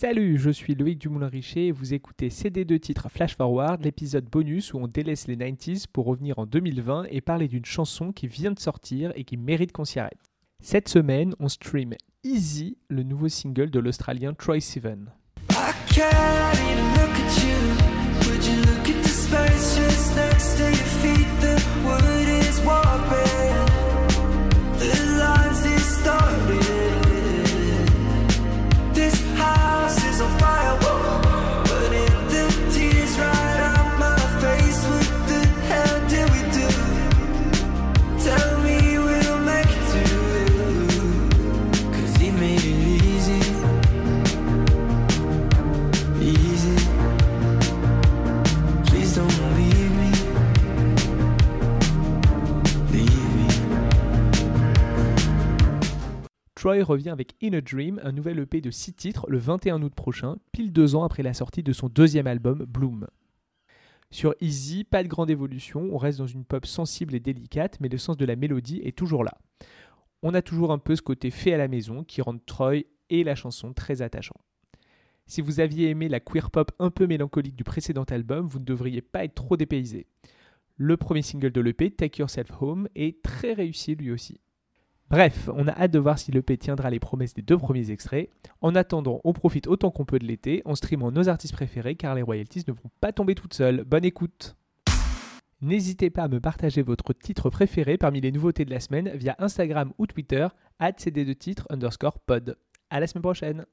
Salut, je suis Loïc Dumoulin-Richer et vous écoutez CD2 titres Flash Forward, l'épisode bonus où on délaisse les 90s pour revenir en 2020 et parler d'une chanson qui vient de sortir et qui mérite qu'on s'y arrête. Cette semaine, on stream Easy, le nouveau single de l'Australien Troy Sivan. Troy revient avec In a Dream, un nouvel EP de 6 titres, le 21 août prochain, pile deux ans après la sortie de son deuxième album, Bloom. Sur Easy, pas de grande évolution, on reste dans une pop sensible et délicate, mais le sens de la mélodie est toujours là. On a toujours un peu ce côté fait à la maison qui rend Troy et la chanson très attachants. Si vous aviez aimé la queer pop un peu mélancolique du précédent album, vous ne devriez pas être trop dépaysé. Le premier single de l'EP, Take Yourself Home, est très réussi lui aussi. Bref, on a hâte de voir si l'EP tiendra les promesses des deux premiers extraits. En attendant, on profite autant qu'on peut de l'été en streamant nos artistes préférés car les royalties ne vont pas tomber toutes seules. Bonne écoute N'hésitez pas à me partager votre titre préféré parmi les nouveautés de la semaine via Instagram ou Twitter, cd de titre underscore pod. À la semaine prochaine